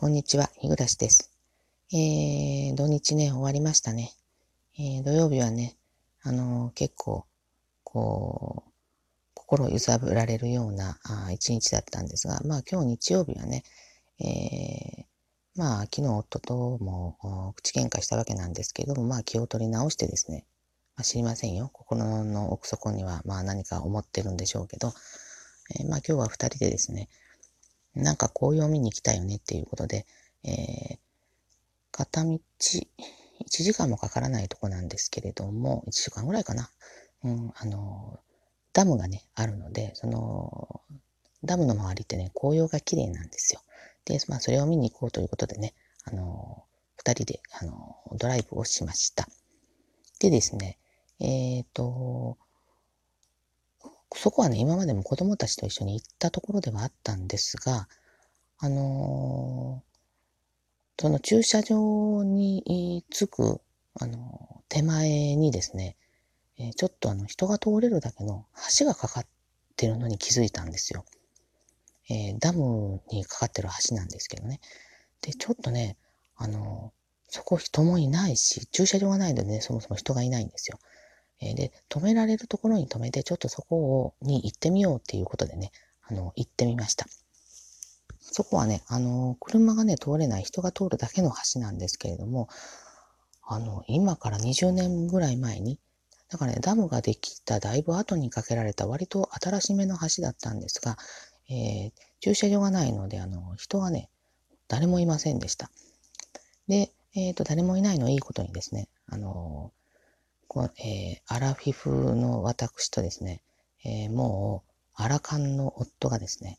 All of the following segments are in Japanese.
こんにちは、日暮です。えー、土日ね、終わりましたね。えー、土曜日はね、あのー、結構、こう、心揺さぶられるようなあ一日だったんですが、まあ今日日曜日はね、えー、まあ昨日夫とも口喧嘩したわけなんですけども、まあ気を取り直してですね、まあ、知りませんよ。心の奥底にはまあ何か思ってるんでしょうけど、え、まあ今日は二人でですね、なんか紅葉見に行きたいよねっていうことで、えー、片道1時間もかからないとこなんですけれども、1時間ぐらいかな。うん、あの、ダムがね、あるので、その、ダムの周りってね、紅葉が綺麗なんですよ。で、まあ、それを見に行こうということでね、あの、二人で、あの、ドライブをしました。でですね、えっ、ー、と、そこはね、今までも子供たちと一緒に行ったところではあったんですが、あのー、その駐車場に着く、あのー、手前にですね、え、ちょっとあの、人が通れるだけの橋がかかってるのに気づいたんですよ。えダムにかかってる橋なんですけどね。で、ちょっとね、あのそこ人もいないし、駐車場がないのでね、そもそも人がいないんですよ。えで、止められるところに止めて、ちょっとそこを、に行ってみようっていうことでね、あの、行ってみました。そこはね、あの、車がね、通れない人が通るだけの橋なんですけれども、あの、今から20年ぐらい前に、だからね、ダムができただいぶ後に架けられた割と新しめの橋だったんですが、えー、駐車場がないので、あの、人がね、誰もいませんでした。で、えっ、ー、と、誰もいないのいいことにですね、あの、えー、アラフィフの私とですね、えー、もう、アラカンの夫がですね、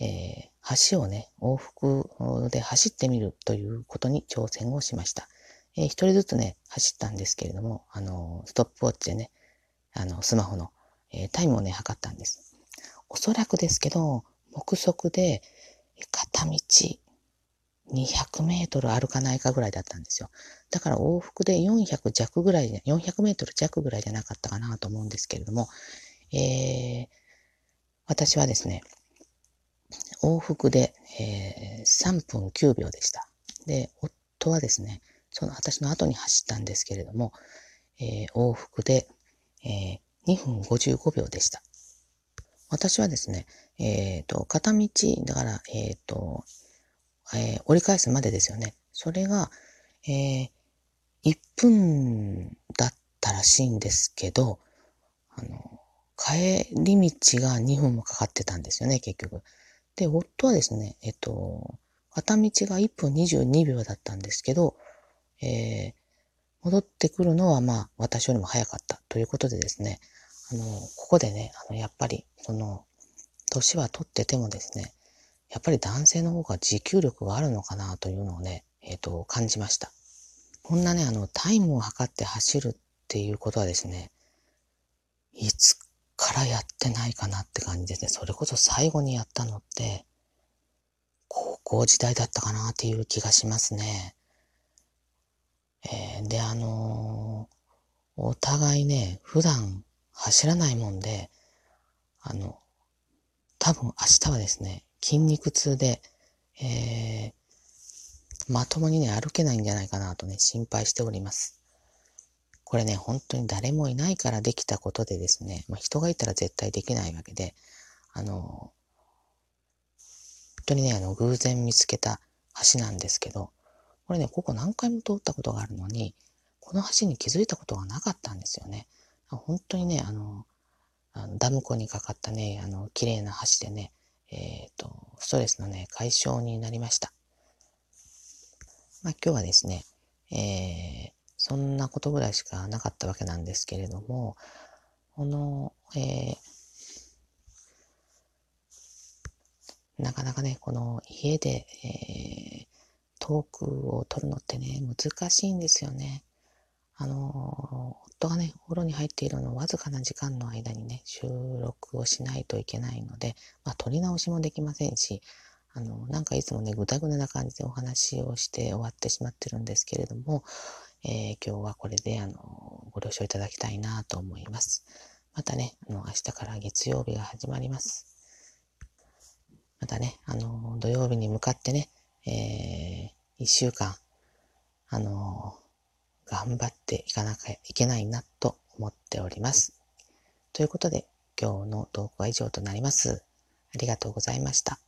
えー、橋をね、往復で走ってみるということに挑戦をしました。えー、一人ずつね、走ったんですけれども、あの、ストップウォッチでね、あの、スマホの、えー、タイムをね、測ったんです。おそらくですけど、目測で片道200メートル歩かないかぐらいだったんですよ。だから往復で400弱ぐらい、400メートル弱ぐらいじゃなかったかなと思うんですけれども、えー、私はですね、往復で、えー、3分9秒でした。で、夫はですね、その私の後に走ったんですけれども、えー、往復で、えー、2分55秒でした。私はですね、えっ、ー、と、片道、だから、えっ、と、えー、折り返すまでですよね。それが、えー、1分だったらしいんですけど、あの、帰り道が2分もかかってたんですよね、結局。で、夫はですね、えっと、片道が1分22秒だったんですけど、えー、戻ってくるのはまあ私よりも早かったということでですね、あの、ここでね、あの、やっぱり、その、年は取っててもですね、やっぱり男性の方が持久力があるのかなというのをね、えっ、ー、と、感じました。こんなね、あの、タイムを測って走るっていうことはですね、いつからやってないかなって感じですね。それこそ最後にやったのって、高校時代だったかなっていう気がしますね。えー、で、あのー、お互いね、普段走らないもんで、あの、多分明日はですね、筋肉痛で、えー、まともにね、歩けないんじゃないかなとね、心配しております。これね、本当に誰もいないからできたことでですね、まあ、人がいたら絶対できないわけで、あの、本当にね、あの、偶然見つけた橋なんですけど、これね、ここ何回も通ったことがあるのに、この橋に気づいたことがなかったんですよね。本当にね、あの、あのダム湖にかかったね、あの、綺麗な橋でね、えっ、ー、と、ストレスのね、解消になりました。まあ今日はですね、えー、そんなことぐらいしかなかったわけなんですけれども、この、えー、なかなかね、この家で、えー、トークを取るのってね、難しいんですよね。あの、夫がね、お風呂に入っているのわずかな時間の間にね、収録をしないといけないので、まあ、撮り直しもできませんし、あの、なんかいつもね、ぐだぐだな感じでお話をして終わってしまってるんですけれども、えー、今日はこれで、あの、ご了承いただきたいなと思います。またね、あの、明日から月曜日が始まります。またね、あの、土曜日に向かってね、えー、一週間、あの、頑張っていかなきゃいけないなと思っております。ということで、今日の投稿は以上となります。ありがとうございました。